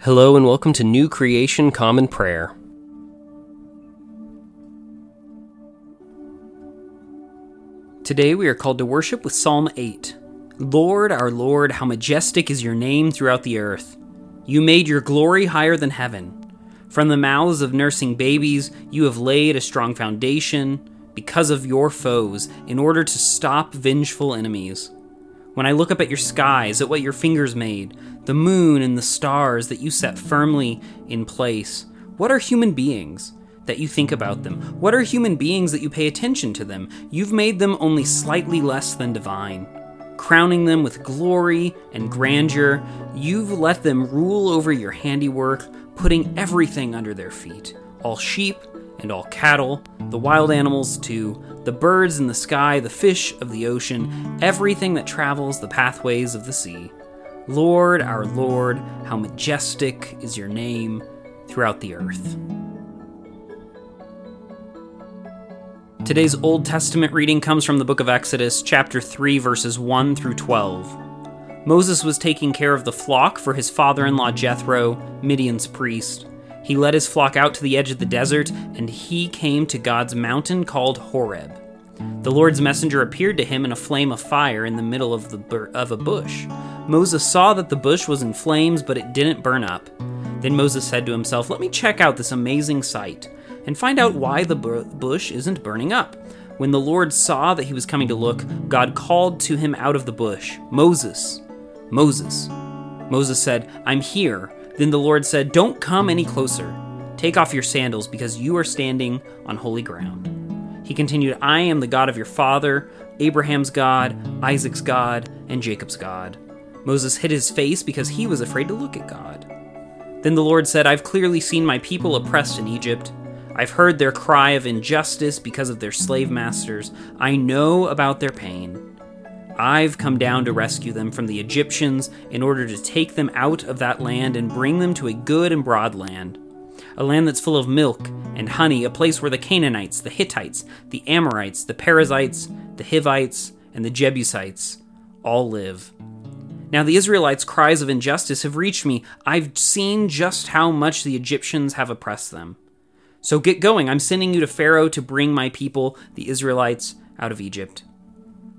Hello and welcome to New Creation Common Prayer. Today we are called to worship with Psalm 8. Lord, our Lord, how majestic is your name throughout the earth. You made your glory higher than heaven. From the mouths of nursing babies, you have laid a strong foundation because of your foes, in order to stop vengeful enemies. When I look up at your skies, at what your fingers made, the moon and the stars that you set firmly in place, what are human beings that you think about them? What are human beings that you pay attention to them? You've made them only slightly less than divine. Crowning them with glory and grandeur, you've let them rule over your handiwork, putting everything under their feet all sheep and all cattle, the wild animals too, the birds in the sky, the fish of the ocean, everything that travels the pathways of the sea. Lord, our Lord, how majestic is your name throughout the earth. Today's Old Testament reading comes from the book of Exodus, chapter 3, verses 1 through 12. Moses was taking care of the flock for his father in law Jethro, Midian's priest. He led his flock out to the edge of the desert, and he came to God's mountain called Horeb. The Lord's messenger appeared to him in a flame of fire in the middle of, the bur- of a bush. Moses saw that the bush was in flames, but it didn't burn up. Then Moses said to himself, Let me check out this amazing sight and find out why the bu- bush isn't burning up. When the Lord saw that he was coming to look, God called to him out of the bush, Moses, Moses. Moses said, I'm here. Then the Lord said, Don't come any closer. Take off your sandals, because you are standing on holy ground. He continued, I am the God of your father, Abraham's God, Isaac's God, and Jacob's God. Moses hid his face because he was afraid to look at God. Then the Lord said, I've clearly seen my people oppressed in Egypt. I've heard their cry of injustice because of their slave masters. I know about their pain. I've come down to rescue them from the Egyptians in order to take them out of that land and bring them to a good and broad land. A land that's full of milk and honey, a place where the Canaanites, the Hittites, the Amorites, the Perizzites, the Hivites, and the Jebusites all live. Now, the Israelites' cries of injustice have reached me. I've seen just how much the Egyptians have oppressed them. So get going. I'm sending you to Pharaoh to bring my people, the Israelites, out of Egypt.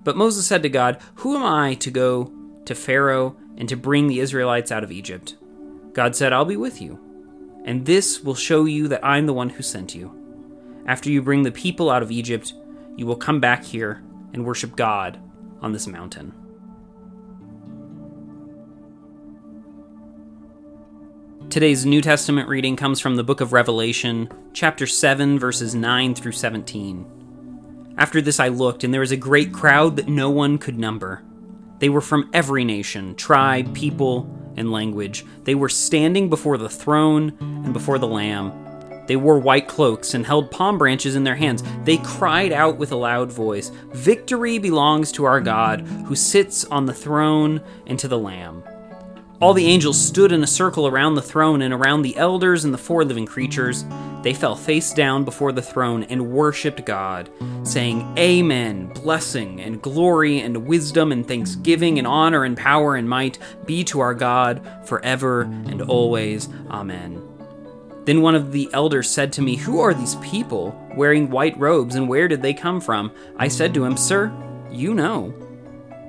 But Moses said to God, Who am I to go to Pharaoh and to bring the Israelites out of Egypt? God said, I'll be with you, and this will show you that I'm the one who sent you. After you bring the people out of Egypt, you will come back here and worship God on this mountain. Today's New Testament reading comes from the book of Revelation, chapter 7, verses 9 through 17. After this I looked, and there was a great crowd that no one could number. They were from every nation, tribe, people, and language. They were standing before the throne and before the Lamb. They wore white cloaks and held palm branches in their hands. They cried out with a loud voice Victory belongs to our God, who sits on the throne and to the Lamb. All the angels stood in a circle around the throne and around the elders and the four living creatures. They fell face down before the throne and worshipped God, saying, Amen, blessing and glory and wisdom and thanksgiving and honor and power and might be to our God forever and always. Amen. Then one of the elders said to me, Who are these people wearing white robes and where did they come from? I said to him, Sir, you know.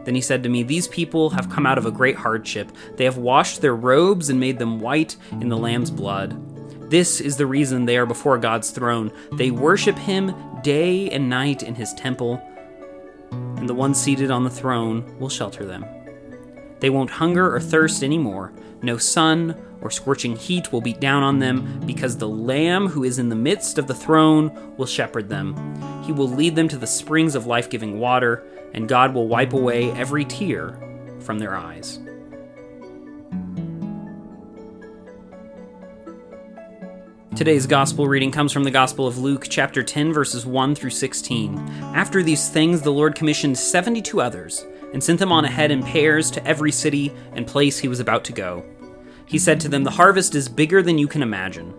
Then he said to me, These people have come out of a great hardship. They have washed their robes and made them white in the Lamb's blood. This is the reason they are before God's throne. They worship him day and night in his temple, and the one seated on the throne will shelter them. They won't hunger or thirst anymore. No sun or scorching heat will beat down on them, because the Lamb who is in the midst of the throne will shepherd them. He will lead them to the springs of life giving water, and God will wipe away every tear from their eyes. Today's gospel reading comes from the Gospel of Luke, chapter 10, verses 1 through 16. After these things, the Lord commissioned 72 others and sent them on ahead in pairs to every city and place he was about to go. He said to them, The harvest is bigger than you can imagine,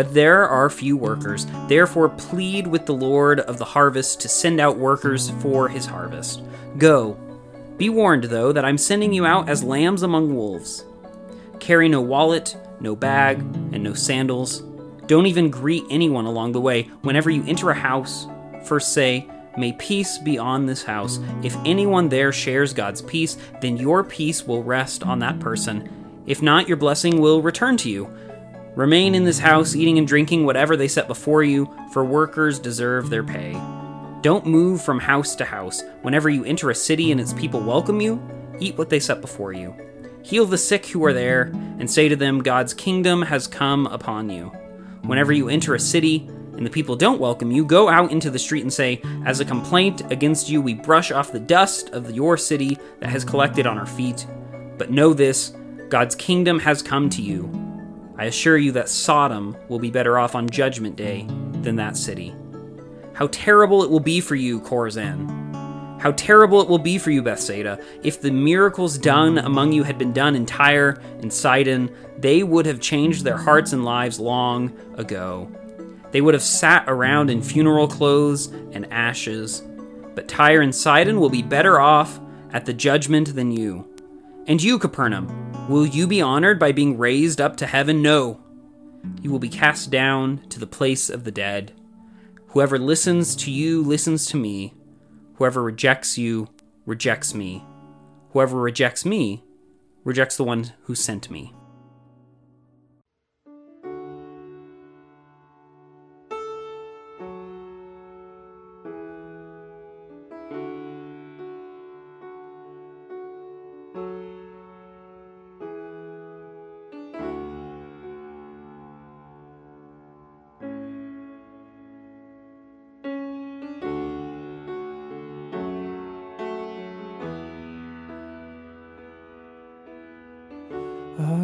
but there are few workers. Therefore, plead with the Lord of the harvest to send out workers for his harvest. Go. Be warned, though, that I'm sending you out as lambs among wolves. Carry no wallet, no bag, and no sandals. Don't even greet anyone along the way. Whenever you enter a house, first say, May peace be on this house. If anyone there shares God's peace, then your peace will rest on that person. If not, your blessing will return to you. Remain in this house, eating and drinking whatever they set before you, for workers deserve their pay. Don't move from house to house. Whenever you enter a city and its people welcome you, eat what they set before you. Heal the sick who are there, and say to them, God's kingdom has come upon you. Whenever you enter a city and the people don't welcome you, go out into the street and say, As a complaint against you, we brush off the dust of your city that has collected on our feet. But know this God's kingdom has come to you. I assure you that Sodom will be better off on Judgment Day than that city. How terrible it will be for you, Chorazin. How terrible it will be for you, Bethsaida. If the miracles done among you had been done in Tyre and Sidon, they would have changed their hearts and lives long ago. They would have sat around in funeral clothes and ashes. But Tyre and Sidon will be better off at the judgment than you. And you, Capernaum, Will you be honored by being raised up to heaven? No. You will be cast down to the place of the dead. Whoever listens to you listens to me. Whoever rejects you rejects me. Whoever rejects me rejects the one who sent me.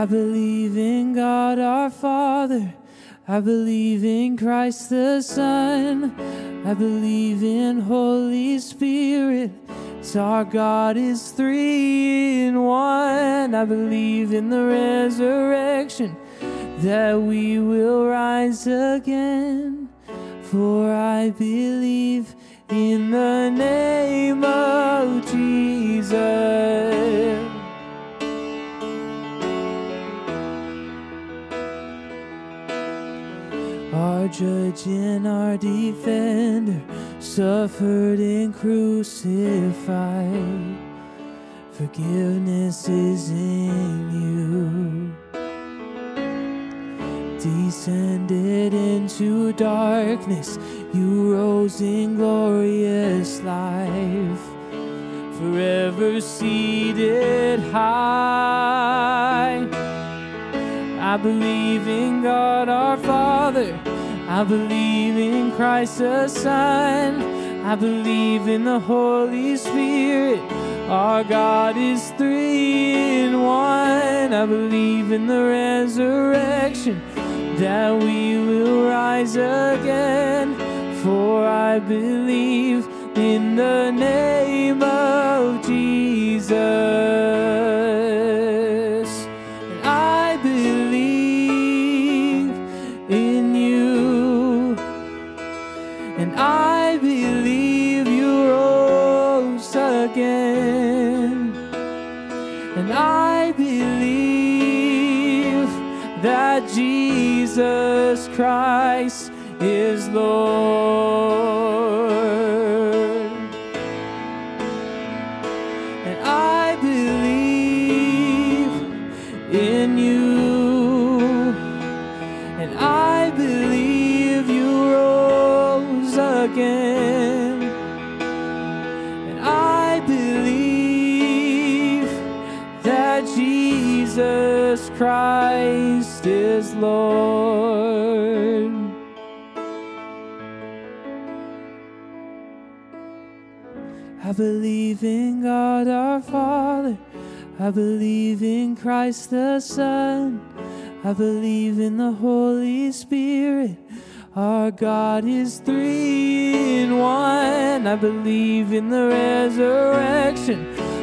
I believe in God our Father. I believe in Christ the Son. I believe in Holy Spirit. So our God is three in one. I believe in the resurrection that we will rise again. For I believe in the name of judge and our defender suffered and crucified. Forgiveness is in you. Descended into darkness, you rose in glorious life. Forever seated high. I believe in God our Father. I believe in Christ the Son. I believe in the Holy Spirit. Our God is three in one. I believe in the resurrection that we will rise again. For I believe in the name of Jesus. Jesus Christ is Lord. Jesus Christ is Lord. I believe in God our Father. I believe in Christ the Son. I believe in the Holy Spirit. Our God is three in one. I believe in the resurrection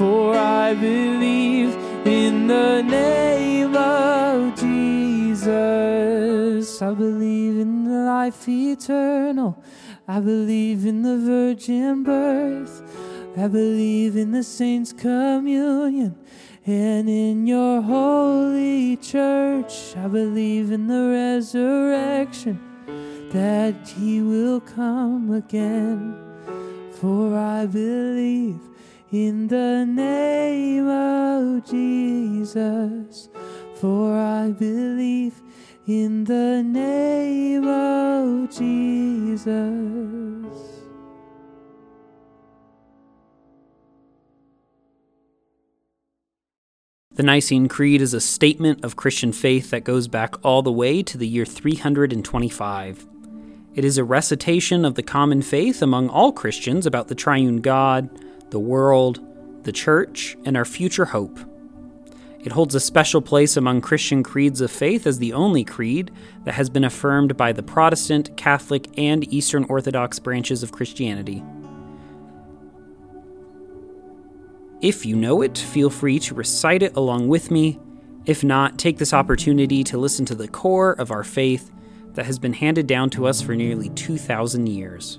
For I believe in the name of Jesus. I believe in the life eternal. I believe in the virgin birth. I believe in the saints' communion and in your holy church. I believe in the resurrection that he will come again. For I believe in the name of Jesus. For I believe in the name of Jesus. The Nicene Creed is a statement of Christian faith that goes back all the way to the year 325. It is a recitation of the common faith among all Christians about the triune God, the world, the church, and our future hope. It holds a special place among Christian creeds of faith as the only creed that has been affirmed by the Protestant, Catholic, and Eastern Orthodox branches of Christianity. If you know it, feel free to recite it along with me. If not, take this opportunity to listen to the core of our faith that has been handed down to us for nearly 2,000 years.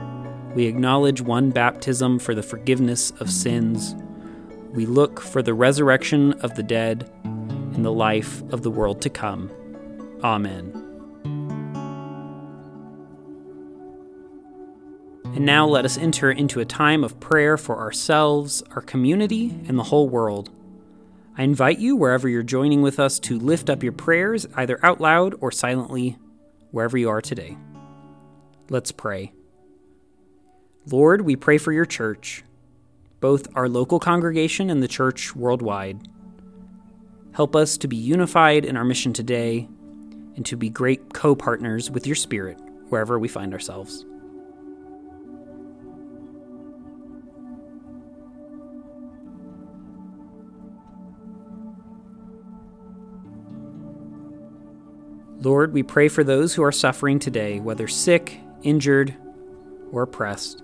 We acknowledge one baptism for the forgiveness of sins. We look for the resurrection of the dead and the life of the world to come. Amen. And now let us enter into a time of prayer for ourselves, our community, and the whole world. I invite you, wherever you're joining with us, to lift up your prayers, either out loud or silently, wherever you are today. Let's pray. Lord, we pray for your church, both our local congregation and the church worldwide. Help us to be unified in our mission today and to be great co partners with your Spirit wherever we find ourselves. Lord, we pray for those who are suffering today, whether sick, injured, or oppressed.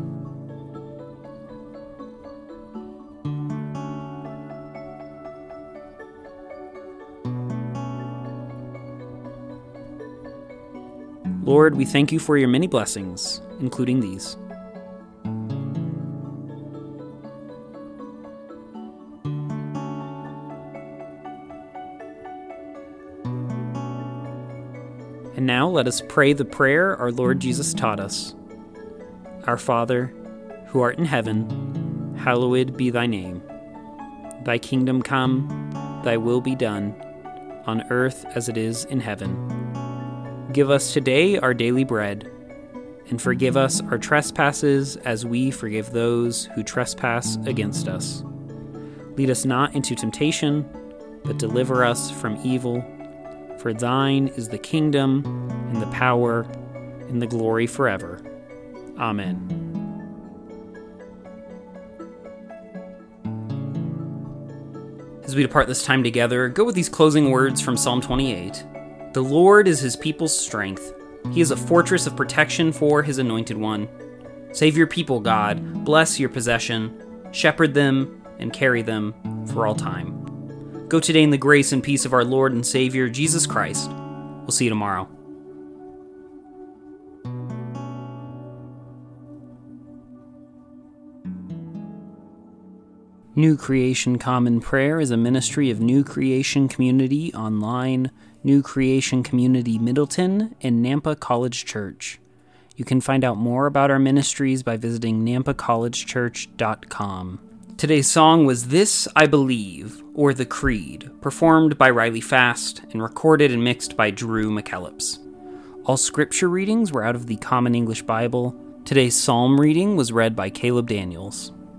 Lord, we thank you for your many blessings, including these. And now let us pray the prayer our Lord Jesus taught us. Our Father, who art in heaven, hallowed be thy name. Thy kingdom come, thy will be done, on earth as it is in heaven. Give us today our daily bread, and forgive us our trespasses as we forgive those who trespass against us. Lead us not into temptation, but deliver us from evil. For thine is the kingdom, and the power, and the glory forever. Amen. As we depart this time together, go with these closing words from Psalm 28. The Lord is his people's strength. He is a fortress of protection for his anointed one. Save your people, God. Bless your possession. Shepherd them and carry them for all time. Go today in the grace and peace of our Lord and Savior, Jesus Christ. We'll see you tomorrow. New Creation Common Prayer is a ministry of New Creation Community Online, New Creation Community Middleton, and Nampa College Church. You can find out more about our ministries by visiting nampacollegechurch.com. Today's song was This I Believe, or The Creed, performed by Riley Fast and recorded and mixed by Drew McKellips. All scripture readings were out of the Common English Bible. Today's psalm reading was read by Caleb Daniels.